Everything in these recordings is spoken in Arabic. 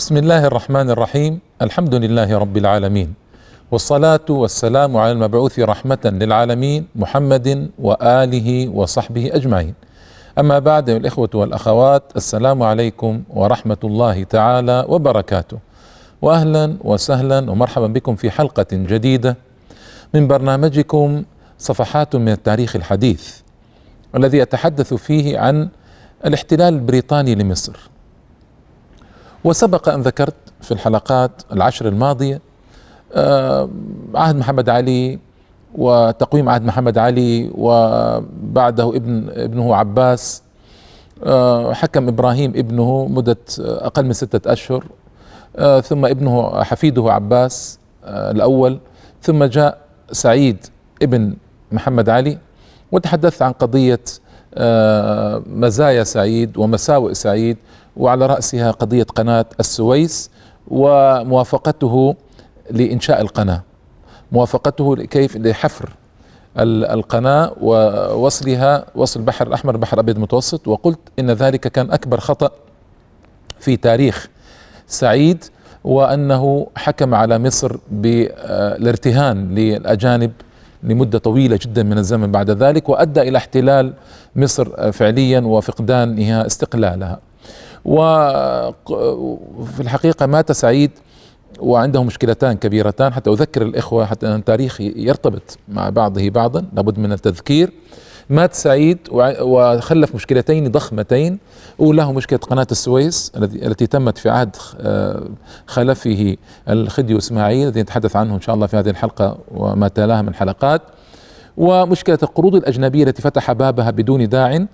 بسم الله الرحمن الرحيم الحمد لله رب العالمين والصلاة والسلام على المبعوث رحمة للعالمين محمد وآله وصحبه أجمعين أما بعد الإخوة والأخوات السلام عليكم ورحمة الله تعالى وبركاته وأهلا وسهلا ومرحبا بكم في حلقة جديدة من برنامجكم صفحات من التاريخ الحديث الذي أتحدث فيه عن الاحتلال البريطاني لمصر وسبق أن ذكرت في الحلقات العشر الماضية آه، عهد محمد علي وتقويم عهد محمد علي وبعده ابن ابنه عباس آه، حكم إبراهيم ابنه مدة أقل من ستة أشهر آه، ثم ابنه حفيده عباس الأول ثم جاء سعيد ابن محمد علي وتحدثت عن قضية مزايا سعيد ومساوئ سعيد وعلى رأسها قضية قناة السويس وموافقته لإنشاء القناة. موافقته كيف لحفر القناة ووصلها وصل البحر الأحمر البحر الأبيض المتوسط وقلت إن ذلك كان أكبر خطأ في تاريخ سعيد وأنه حكم على مصر بالارتهان للأجانب لمدة طويلة جدا من الزمن بعد ذلك وأدى إلى احتلال مصر فعليا وفقدانها استقلالها. وفي الحقيقة مات سعيد وعنده مشكلتان كبيرتان. حتى أذكر الإخوة حتى أن التاريخ يرتبط مع بعضه بعضا لابد من التذكير. مات سعيد وخلف مشكلتين ضخمتين. أولاهم مشكلة قناة السويس التي تمت في عهد آه، خلفه الخديو إسماعيل الذي نتحدث عنه إن شاء الله في هذه الحلقة وما تلاها من حلقات. ومشكلة القروض الأجنبية التي فتح بابها بدون داع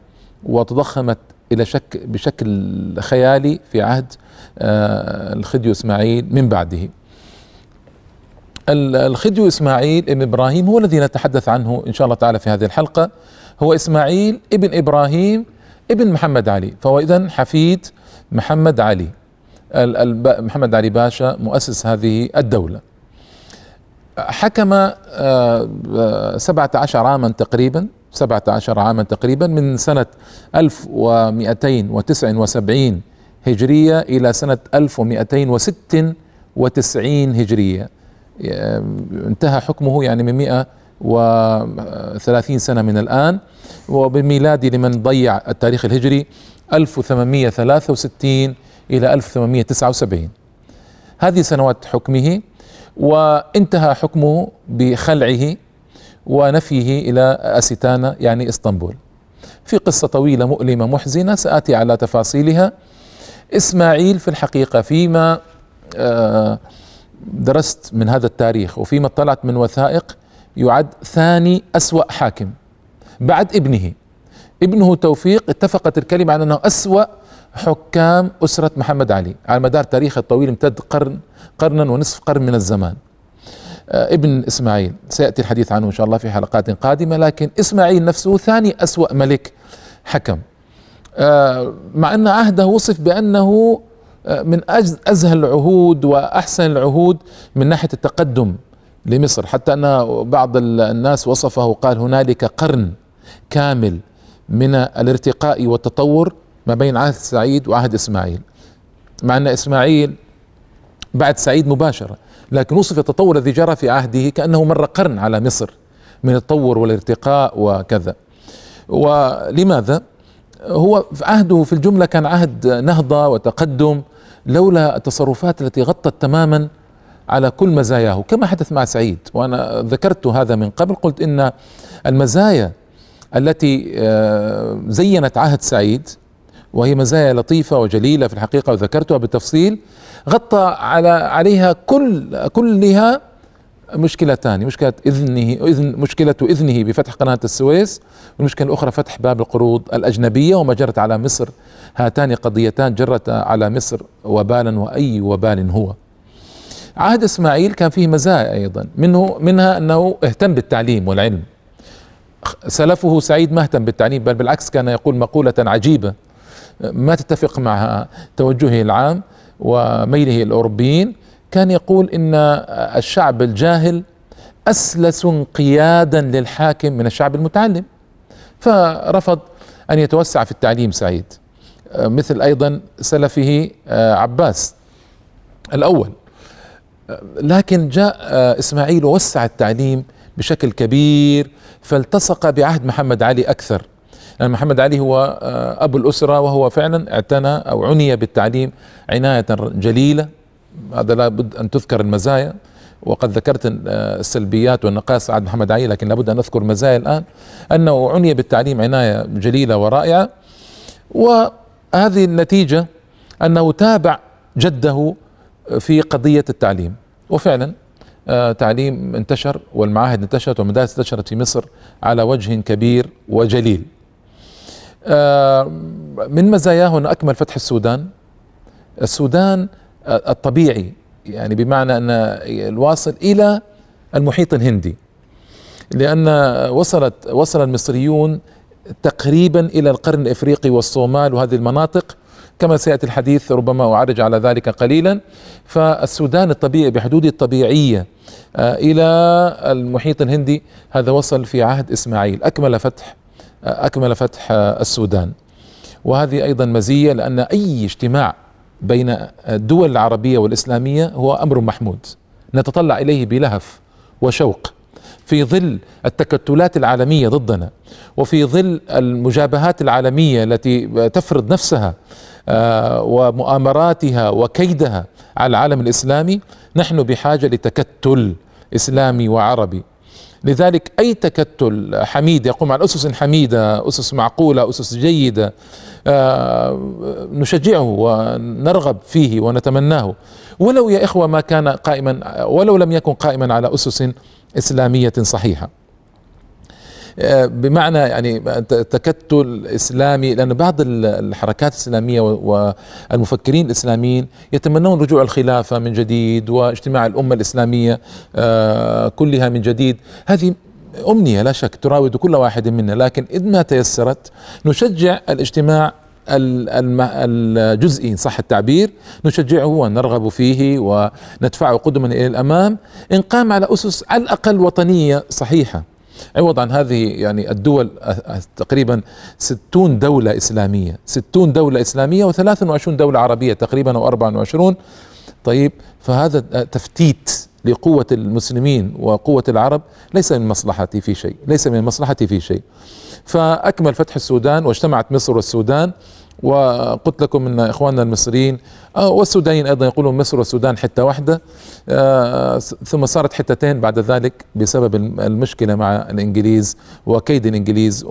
وتضخمت إلى شك بشكل خيالي في عهد آه، الخديو إسماعيل من بعده. الخديو إسماعيل ابن إبراهيم هو الذي نتحدث عنه إن شاء الله تعالى في هذه الحلقة. هو إسماعيل ابن إبراهيم ابن محمد علي فهو اذا حفيد محمد علي محمد علي باشا مؤسس هذه الدولة. حكم آه، سبعة عشر عاما تقريبا سبعة عشر عاما تقريبا من سنة 1279 هجرية إلى سنة 1296 هجرية. انتهى حكمه يعني من 130 سنة من الآن. وبميلاد لمن ضيع التاريخ الهجري 1863 إلى 1879 هذه سنوات حكمه وانتهى حكمه بخلعه ونفيه إلى أستانا يعني إسطنبول. في قصة طويلة مؤلمة محزنة سآتي على تفاصيلها. إسماعيل في الحقيقة فيما آه، درست من هذا التاريخ وفيما اطلعت من وثائق يعد ثاني أسوأ حاكم بعد ابنه. ابنه توفيق اتفقت الكلمة على أنه أسوأ حكام أسرة محمد علي. على مدار تاريخه الطويل امتد قرن قرنا ونصف قرن من الزمان. آه، ابن إسماعيل سيأتي الحديث عنه إن شاء الله في حلقات قادمة لكن إسماعيل نفسه ثاني أسوأ ملك حكم. آه، مع أن عهده وصف بأنه آه، من ازهى العهود وأحسن العهود من ناحية التقدم لمصر. حتى أن بعض الناس وصفه وقال هنالك قرن كامل من الارتقاء والتطور ما بين عهد سعيد وعهد إسماعيل. مع أن إسماعيل بعد سعيد مباشرة لكن وصف التطور الذي جرى في عهده كأنه مر قرن على مصر من التطور والارتقاء وكذا. ولماذا؟ هو عهده في الجملة كان عهد نهضة وتقدم لولا التصرفات التي غطت تماما على كل مزاياه كما حدث مع سعيد. وأنا ذكرت هذا من قبل قلت إن المزايا التي آه، زينت عهد سعيد وهي مزايا لطيفة وجليلة في الحقيقة وذكرتها بالتفصيل غطى على عليها كل كلها مشكلتان مشكلة إذنه إذن مشكلة إذنه بفتح قناة السويس والمشكلة الأخرى فتح باب القروض الأجنبية وما جرت على مصر. هاتان قضيتان جرت على مصر وبالا وأي وبال هو. عهد إسماعيل كان فيه مزايا أيضا منه منها أنه اهتم بالتعليم والعلم. سلفه سعيد ما اهتم بالتعليم بل بالعكس كان يقول مقولة عجيبة. ما تتفق مع توجهه العام وميله الأوروبيين كان يقول إن الشعب الجاهل أسلس انقيادا للحاكم من الشعب المتعلم. فرفض أن يتوسع في التعليم سعيد مثل أيضا سلفه عباس الأول. لكن جاء إسماعيل ووسع التعليم بشكل كبير فالتصق بعهد محمد علي أكثر. يعني محمد علي هو أبو الأسرة وهو فعلا اعتنى أو عني بالتعليم عناية جليلة. هذا لابد أن تذكر المزايا. وقد ذكرت السلبيات والنقائص عهد محمد علي لكن لابد أن أذكر المزايا الآن. أنه عني بالتعليم عناية جليلة ورائعة. وهذه النتيجة أنه تابع جده في قضية التعليم. وفعلا آه، تعليم انتشر والمعاهد انتشرت والمدارس انتشرت في مصر على وجه كبير وجليل. آه، من مزاياه أن أكمل فتح السودان. السودان آه، الطبيعي يعني بمعنى أن الواصل إلى المحيط الهندي. لأن وصلت وصل المصريون تقريبا إلى القرن الإفريقي والصومال وهذه المناطق. كما سيأتي الحديث ربما اعرج على ذلك قليلا. فالسودان الطبيعي بحدوده الطبيعية آه، إلى المحيط الهندي هذا وصل في عهد إسماعيل. أكمل فتح أكمل فتح السودان. وهذه أيضا مزية لأن أي اجتماع بين الدول العربية والإسلامية هو أمر محمود. نتطلع إليه بلهف وشوق. في ظل التكتلات العالمية ضدنا وفي ظل المجابهات العالمية التي تفرض نفسها آه، ومؤامراتها وكيدها على العالم الإسلامي نحن بحاجة لتكتل إسلامي وعربي. لذلك أي تكتل حميد يقوم على أسس حميدة أسس معقولة أسس جيدة آه، نشجعه ونرغب فيه ونتمناه. ولو يا إخوة ما كان قائما ولو لم يكن قائما على أسس إسلامية صحيحة. آه، بمعنى يعني تكتل إسلامي لأن بعض الحركات الإسلامية والمفكرين الإسلاميين يتمنون رجوع الخلافة من جديد واجتماع الأمة الإسلامية آه، كلها من جديد. هذه أمنية لا شك تراود كل واحد منا لكن إذ ما تيسرت نشجع الاجتماع الجزئي صح التعبير نشجعه ونرغب فيه وندفعه قدما إلى الأمام إن قام على أسس على الأقل وطنية صحيحة. عوض عن هذه يعني الدول تقريبا ستون دولة إسلامية. ستون دولة إسلامية وثلاث وعشرون دولة عربية تقريبا أو أربع وعشرون. طيب فهذا تفتيت لقوة المسلمين وقوة العرب ليس من مصلحتي في شيء ليس من مصلحتي في شيء. فأكمل فتح السودان واجتمعت مصر والسودان. وقلت لكم إن إخواننا المصريين آه، والسودانيين أيضا يقولون مصر والسودان حتة واحدة آه، ثم صارت حتتين بعد ذلك بسبب المشكلة مع الإنجليز وكيد الإنجليز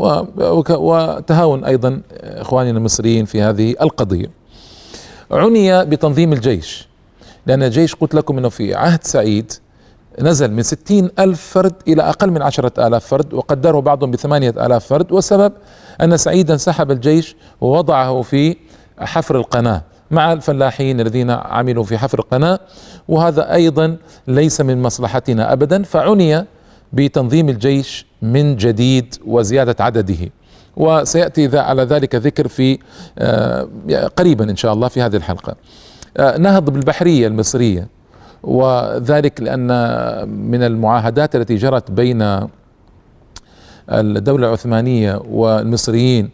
وتهاون أيضا إخواننا المصريين في هذه القضية. عني بتنظيم الجيش لأن الجيش قلت لكم إنه في عهد سعيد نزل من ستين ألف فرد إلى أقل من عشرة آلاف فرد وقدره بعضهم بثمانية آلاف فرد. والسبب أن سعيدا سحب الجيش ووضعه في حفر القناة مع الفلاحين الذين عملوا في حفر القناة وهذا أيضا ليس من مصلحتنا أبدا فعني بتنظيم الجيش من جديد وزيادة عدده. وسيأتي على ذلك ذكر في آه، قريبا إن شاء الله في هذه الحلقة. آه، نهض بالبحرية المصرية. وذلك لأن من المعاهدات التي جرت بين الدولة العثمانية والمصريين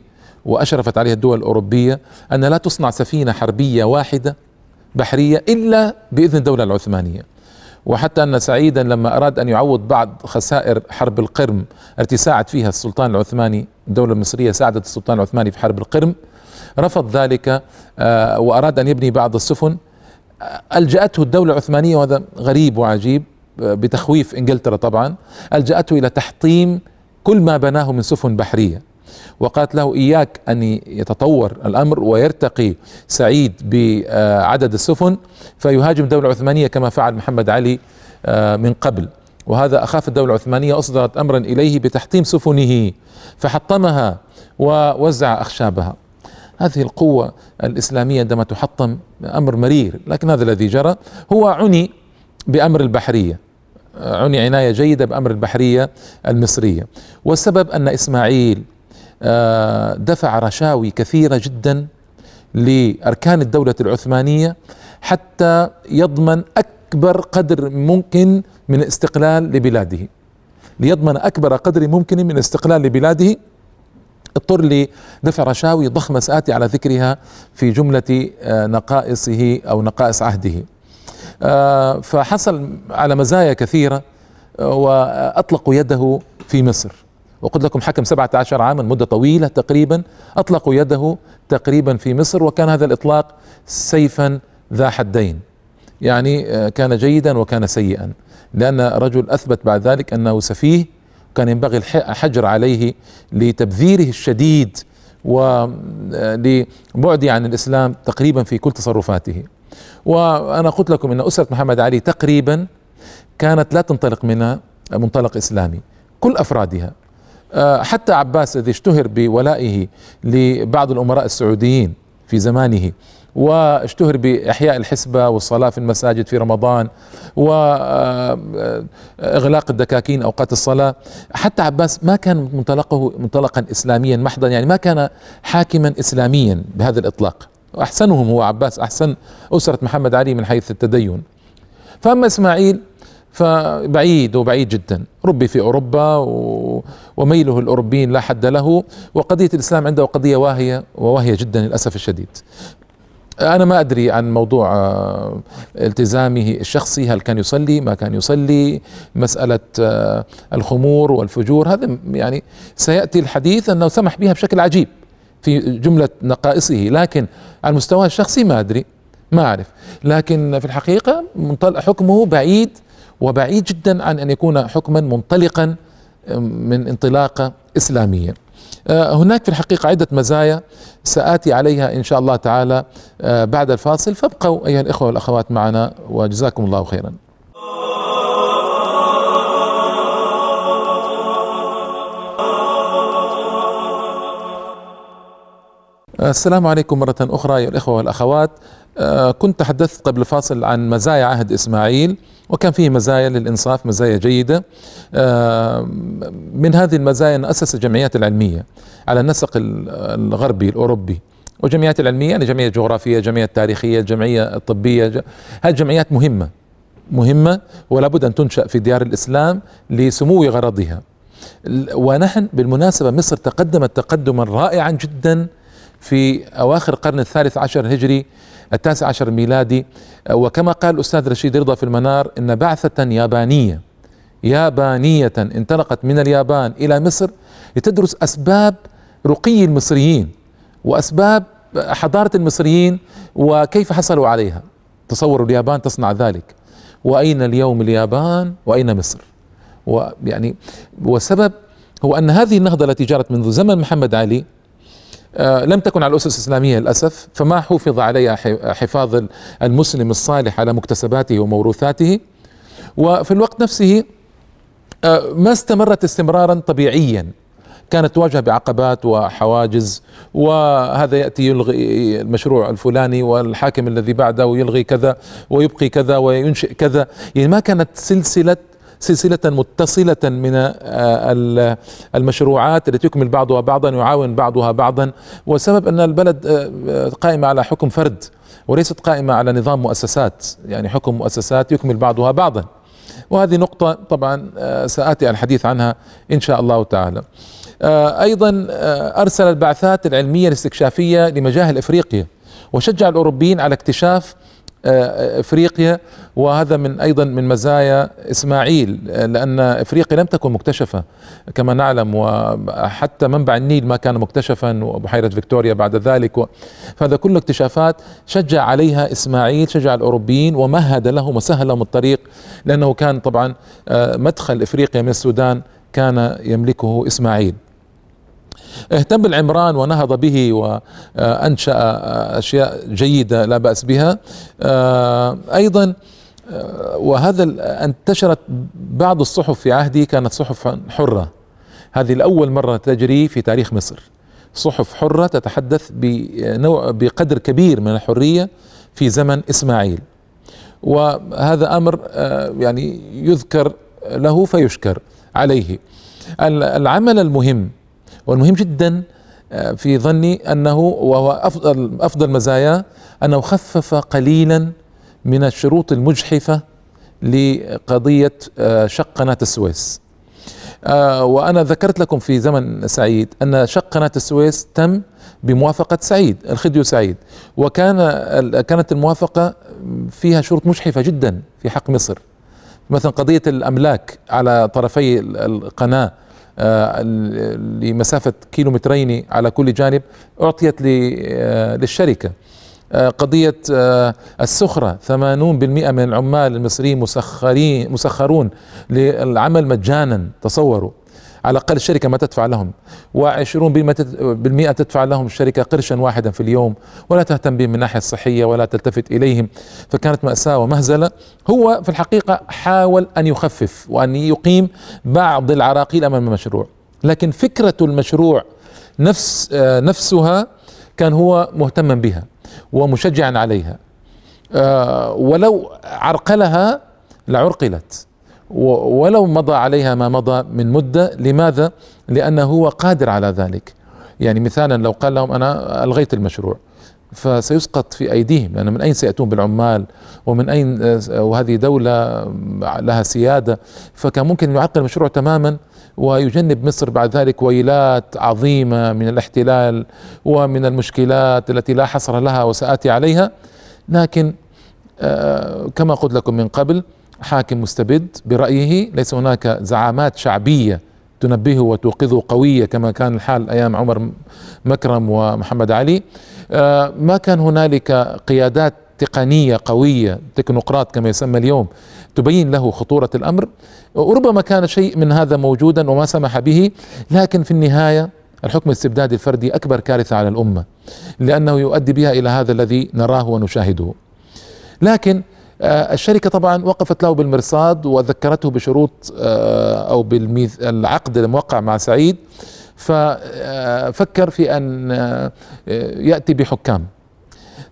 وأشرفت عليها الدول الأوروبية أن لا تصنع سفينة حربية واحدة بحرية إلا بإذن الدولة العثمانية. وحتى أن سعيدا لما أراد أن يعوض بعض خسائر حرب القرم التي ساعد فيها السلطان العثماني الدولة المصرية ساعدت السلطان العثماني في حرب القرم رفض ذلك آه، وأراد أن يبني بعض السفن ألجأته الدولة العثمانية وهذا غريب وعجيب بتخويف إنجلترا طبعا ألجأته إلى تحطيم كل ما بناه من سفن بحرية. وقالت له إياك أن يتطور الأمر ويرتقي سعيد بعدد السفن فيهاجم الدولة العثمانية كما فعل محمد علي آه، من قبل. وهذا أخاف الدولة العثمانية أصدرت أمرا إليه بتحطيم سفنه فحطمها ووزع أخشابها. هذه القوة الإسلامية عندما تحطم أمر مرير لكن هذا الذي جرى هو عني بأمر البحرية عني عناية جيدة بأمر البحرية المصرية. والسبب أن إسماعيل آه، دفع رشاوي كثيرة جدا لأركان الدولة العثمانية حتى يضمن أكبر قدر ممكن من استقلال لبلاده. ليضمن أكبر قدر ممكن من استقلال لبلاده اضطر لدفع رشاوي ضخمة سآتي على ذكرها في جملة آه، نقائصه أو نقائص عهده. فحصل على مزايا كثيرة وأطلقوا يده في مصر. وقلت لكم حكم 17 عاما مدة طويلة تقريبا. أطلقوا يده تقريبا في مصر وكان هذا الإطلاق سيفا ذا حدين. يعني كان جيدا وكان سيئا. لأن رجل أثبت بعد ذلك أنه سفيه كان ينبغي الحجر عليه لتبذيره الشديد ولبعده عن الإسلام تقريبا في كل تصرفاته. وأنا قلت لكم أن أسرة محمد علي تقريبا كانت لا تنطلق من منطلق إسلامي كل أفرادها. آه، حتى عباس الذي اشتهر بولائه لبعض الأمراء السعوديين في زمانه. واشتهر بإحياء الحسبة والصلاة في المساجد في رمضان وإغلاق الدكاكين أوقات الصلاة. حتى عباس ما كان منطلقه منطلقا إسلاميا محضا يعني ما كان حاكما إسلاميا بهذا الإطلاق. أحسنهم هو عباس أحسن أسرة محمد علي من حيث التدين. فأما إسماعيل فبعيد وبعيد جدا. ربي في أوروبا وميله الأوروبيين لا حد له وقضية الإسلام عنده قضية واهية وواهية جدا للأسف الشديد. أنا ما أدري عن موضوع آه، التزامه الشخصي هل كان يصلي ما كان يصلي مسألة آه، الخمور والفجور هذا يعني سيأتي الحديث أنه سمح بها بشكل عجيب في جملة نقائصه لكن على المستوى الشخصي ما أدري ما أعرف. لكن في الحقيقة حكمه بعيد وبعيد جدا عن أن يكون حكما منطلقا من انطلاقة إسلامية. آه، هناك في الحقيقة عدة مزايا سآتي عليها إن شاء الله تعالى آه، بعد الفاصل. فابقوا أيها الإخوة والأخوات معنا وجزاكم الله خيرا. السلام عليكم مرة أخرى أيها الإخوة والأخوات. آه، كنت تحدثت قبل الفاصل عن مزايا عهد إسماعيل وكان فيه مزايا للإنصاف مزايا جيدة. آه، من هذه المزايا أن أسس الجمعيات العلمية على النسق الغربي الأوروبي والجمعيات العلمية يعني جمعية جغرافية جمعية تاريخية جمعية طبية هذه الجمعيات مهمة مهمة ولا بد أن تنشأ في ديار الإسلام لسمو غرضها. ونحن بالمناسبة مصر تقدمت تقدما رائعا جدا في أواخر القرن الثالث عشر الهجري التاسع عشر الميلادي وكما قال الأستاذ رشيد رضا في المنار إن بعثة يابانية يابانية انطلقت من اليابان إلى مصر لتدرس أسباب رقي المصريين وأسباب حضارة المصريين وكيف حصلوا عليها. تصوروا اليابان تصنع ذلك. وأين اليوم اليابان؟ وأين مصر؟ ويعني والسبب هو أن هذه النهضة التي جرت منذ زمن محمد علي لم تكن على الأسس الإسلامية للأسف فما حفظ عليها حفاظ المسلم الصالح على مكتسباته وموروثاته. وفي الوقت نفسه آه، ما استمرت استمرارا طبيعيا. كانت تواجه بعقبات وحواجز وهذا يأتي يلغي المشروع الفلاني والحاكم الذي بعده يلغي كذا ويبقي كذا وينشئ كذا. يعني ما كانت سلسلة سلسلة متصلة من آه، المشروعات التي يكمل بعضها بعضا يعاون بعضها بعضا والسبب أن البلد آه، قائمة على حكم فرد وليست قائمة على نظام مؤسسات يعني حكم مؤسسات يكمل بعضها بعضا. وهذه نقطة طبعا آه، سآتي الحديث عنها إن شاء الله تعالى. أيضا أرسل البعثات العلمية الاستكشافية لمجاهل إفريقيا وشجع الأوروبيين على اكتشاف إفريقيا وهذا من أيضا من مزايا إسماعيل لأن إفريقيا لم تكن مكتشفة كما نعلم وحتى منبع النيل ما كان مكتشفا وبحيرة فيكتوريا بعد ذلك. فهذا كله اكتشافات شجع عليها إسماعيل شجع الأوروبيين ومهد لهم وسهل لهم الطريق لأنه كان طبعا آه، مدخل إفريقيا من السودان كان يملكه إسماعيل. اهتم بالعمران ونهض به وأنشأ أشياء جيدة لا بأس بها. آه، أيضا آه، وهذا انتشرت بعض الصحف في عهدي كانت صحف حرة. هذه لاول مرة تجري في تاريخ مصر. صحف حرة تتحدث بنوع بقدر كبير من الحرية في زمن إسماعيل. وهذا أمر آه، يعني يذكر له فيشكر عليه. العمل المهم والمهم جدا آه، في ظني أنه وهو أفضل أفضل مزاياه أنه خفف قليلا من الشروط المجحفة لقضية آه، شق قناة السويس. آه، وأنا ذكرت لكم في زمن سعيد أن شق قناة السويس تم بموافقة سعيد الخديو سعيد وكان كانت الموافقة فيها شروط مجحفة جدا في حق مصر مثلا قضية الأملاك على طرفي القناة آه، لمسافة كيلومترين على كل جانب أعطيت آه، للشركة. آه، قضية السخرة. 80% من العمال المصريين مسخرين مسخرون للعمل مجانا تصوروا. على الأقل الشركة ما تدفع لهم وعشرون بالمئة تدفع لهم الشركة قرشا واحدا في اليوم ولا تهتم بهم من الناحية الصحية ولا تلتفت إليهم. فكانت مأساة ومهزلة. هو في الحقيقة حاول أن يخفف وأن يقيم بعض العراقيل أمام المشروع لكن فكرة المشروع نفس آه، نفسها كان هو مهتما بها ومشجعا عليها. آه، ولو عرقلها لعرقلت. ولو مضى عليها ما مضى من مدة لماذا؟ لأنه هو قادر على ذلك. يعني مثالا لو قال لهم أنا ألغيت المشروع فسيسقط في أيديهم لأن من أين سيأتون بالعمال؟ ومن أين وهذه دولة لها سيادة؟ فكان ممكن يعطل المشروع تماما ويجنب مصر بعد ذلك ويلات عظيمة من الاحتلال ومن المشكلات التي لا حصر لها وسآتي عليها. لكن آه، كما قلت لكم من قبل حاكم مستبد برأيه ليس هناك زعامات شعبية تنبهه وتوقظه قوية كما كان الحال أيام عمر مكرم ومحمد علي. آه، ما كان هنالك قيادات تقنية قوية تكنوقراط كما يسمى اليوم تبين له خطورة الأمر. وربما كان شيء من هذا موجودا وما سمح به لكن في النهاية الحكم الاستبدادي الفردي أكبر كارثة على الأمة لأنه يؤدي بها إلى هذا الذي نراه ونشاهده. لكن الشركة طبعا وقفت له بالمرصاد وذكرته بشروط آه، أو بالعقد الموقع مع سعيد ففكر في أن آه، يأتي بحكام.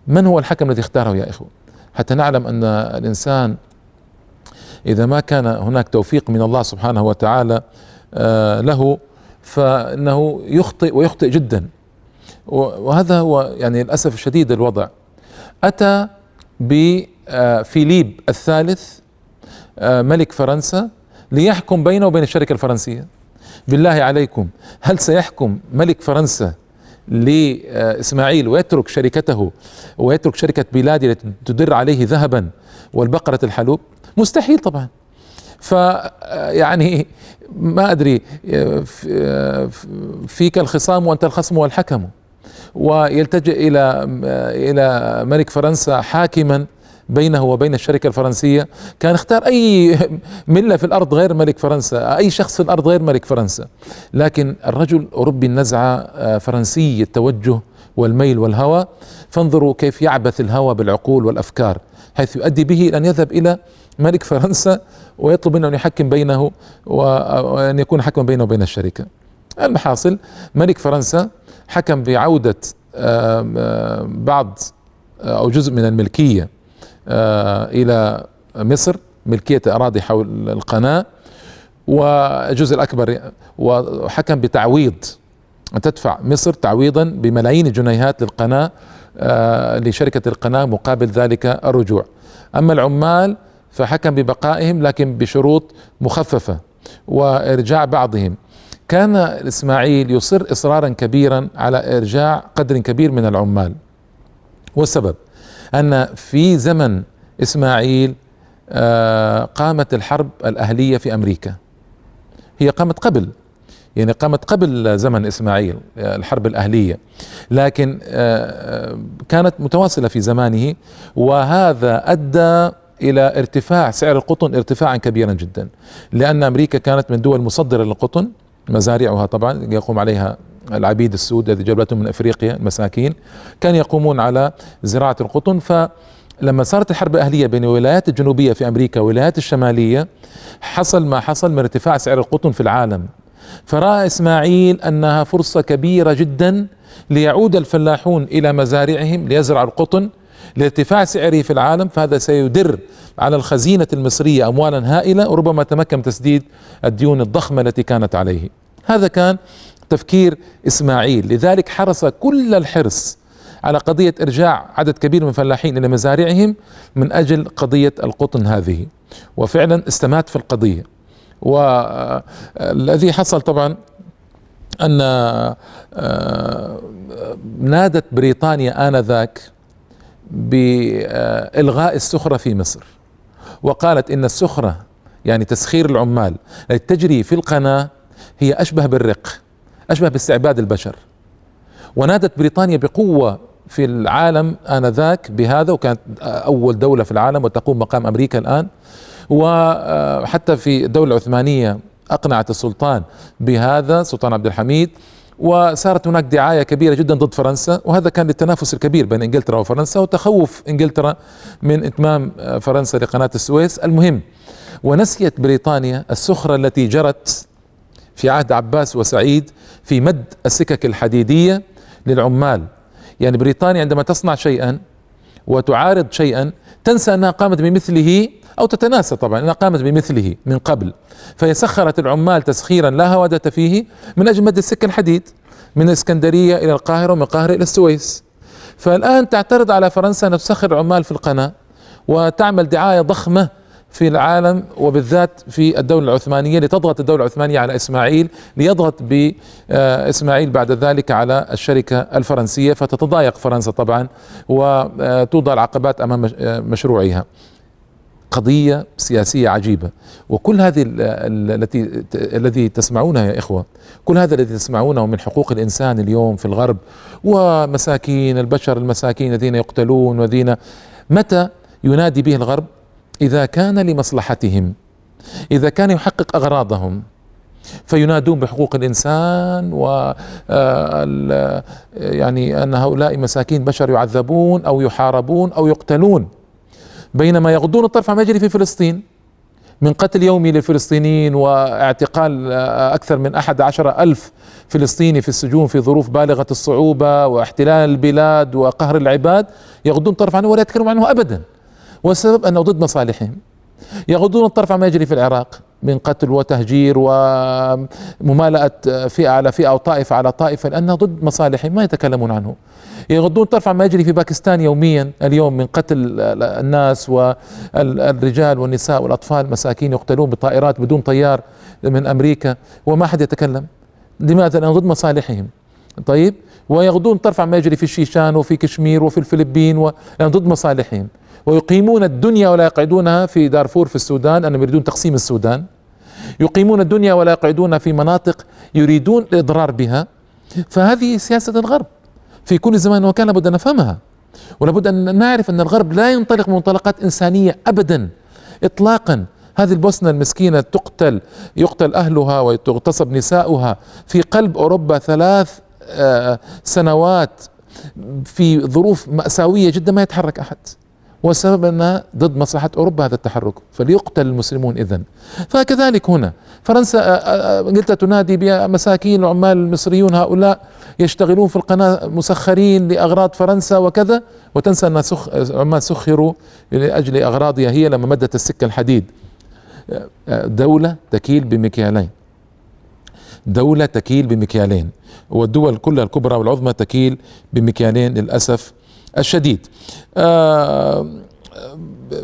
من هو الحكم الذي اختاره يا إخوة؟ حتى نعلم أن الإنسان إذا ما كان هناك توفيق من الله سبحانه وتعالى له فإنه يخطئ ويخطئ جدا. وهذا هو يعني للأسف الشديد الوضع. أتى ب آه، فيليب الثالث آه، ملك فرنسا ليحكم بينه وبين الشركة الفرنسية. بالله عليكم هل سيحكم ملك فرنسا لإسماعيل ويترك شركته ويترك شركة بلادي التي تدر عليه ذهبا والبقرة الحلوب؟ مستحيل طبعا. ف يعني ما أدري فيك الخصام وأنت الخصم والحكم. ويلتجئ إلى إلى ملك فرنسا حاكما بينه وبين الشركة الفرنسية. كان اختار أي ملة في الأرض غير ملك فرنسا أي شخص في الأرض غير ملك فرنسا. لكن الرجل أوروبي النزعة آه، فرنسي التوجه والميل والهوى. فانظروا كيف يعبث الهوى بالعقول والأفكار حيث يؤدي به أن يذهب إلى ملك فرنسا ويطلب منه أن يحكم بينه وأن يكون حكما بينه وبين الشركة. المحاصل ملك فرنسا حكم بعودة بعض أو جزء من الملكية. آه، إلى مصر ملكية أراضي حول القناة والجزء الأكبر وحكم بتعويض تدفع مصر تعويضا بملايين الجنيهات للقناة آه، لشركة القناة مقابل ذلك الرجوع. أما العمال فحكم ببقائهم لكن بشروط مخففة وإرجاع بعضهم. كان إسماعيل يصر إصرارا كبيرا على إرجاع قدر كبير من العمال. والسبب؟ أن في زمن إسماعيل آه، قامت الحرب الأهلية في أمريكا. هي قامت قبل يعني قامت قبل زمن إسماعيل آه، الحرب الأهلية. لكن آه، كانت متواصلة في زمانه وهذا أدى إلى ارتفاع سعر القطن ارتفاعا كبيرا جدا. لأن أمريكا كانت من دول مصدرة للقطن مزارعها طبعا يقوم عليها العبيد السود الذي جلبتهم من أفريقيا المساكين كانوا يقومون على زراعة القطن. فلما صارت الحرب الأهلية بين الولايات الجنوبية في أمريكا والولايات الشمالية حصل ما حصل من ارتفاع سعر القطن في العالم. فرأى إسماعيل أنها فرصة كبيرة جدا ليعود الفلاحون إلى مزارعهم ليزرعوا القطن. لارتفاع سعره في العالم فهذا سيدر على الخزينة المصرية اموالا هائلة وربما تمكن تسديد الديون الضخمة التي كانت عليه. هذا كان تفكير إسماعيل. لذلك حرص كل الحرص على قضية إرجاع عدد كبير من الفلاحين إلى مزارعهم من أجل قضية القطن هذه. وفعلا استمات في القضية. والذي حصل طبعا أن نادت بريطانيا آنذاك بإلغاء السخرة في مصر. وقالت إن السخرة يعني تسخير العمال التي تجري في القناة هي أشبه بالرق. أشبه باستعباد البشر. ونادت بريطانيا بقوة في العالم آنذاك بهذا وكانت أول دولة في العالم وتقوم مقام أمريكا الآن. وحتى في الدولة العثمانية أقنعت السلطان بهذا سلطان عبد الحميد. وصارت هناك دعاية كبيرة جدا ضد فرنسا وهذا كان للتنافس الكبير بين إنجلترا وفرنسا وتخوف إنجلترا من إتمام فرنسا لقناة السويس. المهم ونسيت بريطانيا السخره التي جرت في عهد عباس وسعيد في مد السكك الحديدية للعمال. يعني بريطانيا عندما تصنع شيئا وتعارض شيئا تنسى أنها قامت بمثله أو تتناسى طبعا أنها قامت بمثله من قبل. فهي سخرت العمال تسخيرا لا هوادة فيه من أجل مد السكة الحديد من الاسكندرية إلى القاهرة ومن القاهرة إلى السويس. فالآن تعترض على فرنسا أن تسخر العمال في القناة وتعمل دعاية ضخمة في العالم وبالذات في الدولة العثمانية لتضغط الدولة العثمانية على إسماعيل ليضغط بإسماعيل بعد ذلك على الشركة الفرنسية فتتضايق فرنسا طبعا وتوضع العقبات أمام مشروعها قضية سياسية عجيبة. وكل هذه التي الذي تسمعونها يا إخوة كل هذا الذي تسمعونه من حقوق الإنسان اليوم في الغرب ومساكين البشر المساكين الذين يقتلون والذين متى ينادي به الغرب؟ إذا كان لمصلحتهم إذا كان يحقق أغراضهم فينادون بحقوق الإنسان و يعني أن هؤلاء مساكين بشر يعذبون أو يحاربون أو يقتلون. بينما يغضون الطرف عما يجري في فلسطين من قتل يومي للفلسطينيين واعتقال أكثر من أحد عشر ألف فلسطيني في السجون في ظروف بالغة الصعوبة واحتلال البلاد وقهر العباد يغضون الطرف عنه ولا يتكلمون عنه أبدا. والسبب أنه ضد مصالحهم. يغضون الطرف عما يجري في العراق من قتل وتهجير وممالأة فئة على فئة أو طائفة على طائفة لأنها ضد مصالحهم ما يتكلمون عنه. يغضون طرف عما يجري في باكستان يوميا اليوم من قتل الناس والرجال والنساء والأطفال مساكين يقتلون بطائرات بدون طيار من أمريكا وما حد يتكلم. لماذا؟ لأنه ضد مصالحهم. طيب؟ ويغضون طرف عما يجري في الشيشان وفي كشمير وفي الفلبين و... ضد مصالحهم. ويقيمون الدنيا ولا يقعدونها في دارفور في السودان أنهم يريدون تقسيم السودان. يقيمون الدنيا ولا يقعدونها في مناطق يريدون الإضرار بها. فهذه سياسة الغرب. في كل زمان وكان لابد أن نفهمها. ولابد أن نعرف أن الغرب لا ينطلق من منطلقات إنسانية أبدا إطلاقا. هذه البوسنة المسكينة تقتل يقتل أهلها وتغتصب نساؤها. في قلب أوروبا ثلاث آه، سنوات في ظروف مأساوية جدا ما يتحرك أحد. والسبب أنها ضد مصلحة أوروبا هذا التحرك فليقتل المسلمون إذن. فكذلك هنا فرنسا إنجلترا تنادي بمساكين العمال المصريون هؤلاء يشتغلون في القناة مسخرين لأغراض فرنسا وكذا وتنسى أن سخ عمال سخروا لأجل أغراضها هي لما مدت السكة الحديد. دولة تكيل بمكيالين دولة تكيل بمكيالين والدول كلها الكبرى والعظمى تكيل بمكيالين للأسف. الشديد. آه،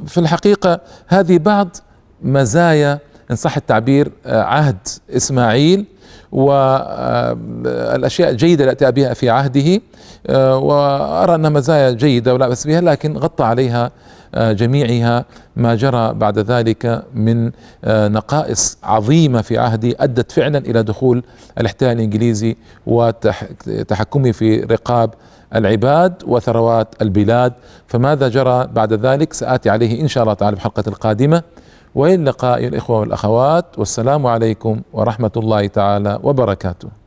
في الحقيقة هذه بعض مزايا إن صح التعبير آه، عهد إسماعيل والأشياء الجيدة التي بها في عهده آه، وأرى أنها مزايا جيدة ولا بأس بها لكن غطى عليها جميعها ما جرى بعد ذلك من نقائص عظيمة في عهده أدت فعلا إلى دخول الإحتلال الإنجليزي وتحكمه في رقاب العباد وثروات البلاد. فماذا جرى بعد ذلك؟ سآتي عليه إن شاء الله تعالى في الحلقة القادمة. وإلى اللقاء الإخوة والأخوات. والسلام عليكم ورحمة الله تعالى وبركاته.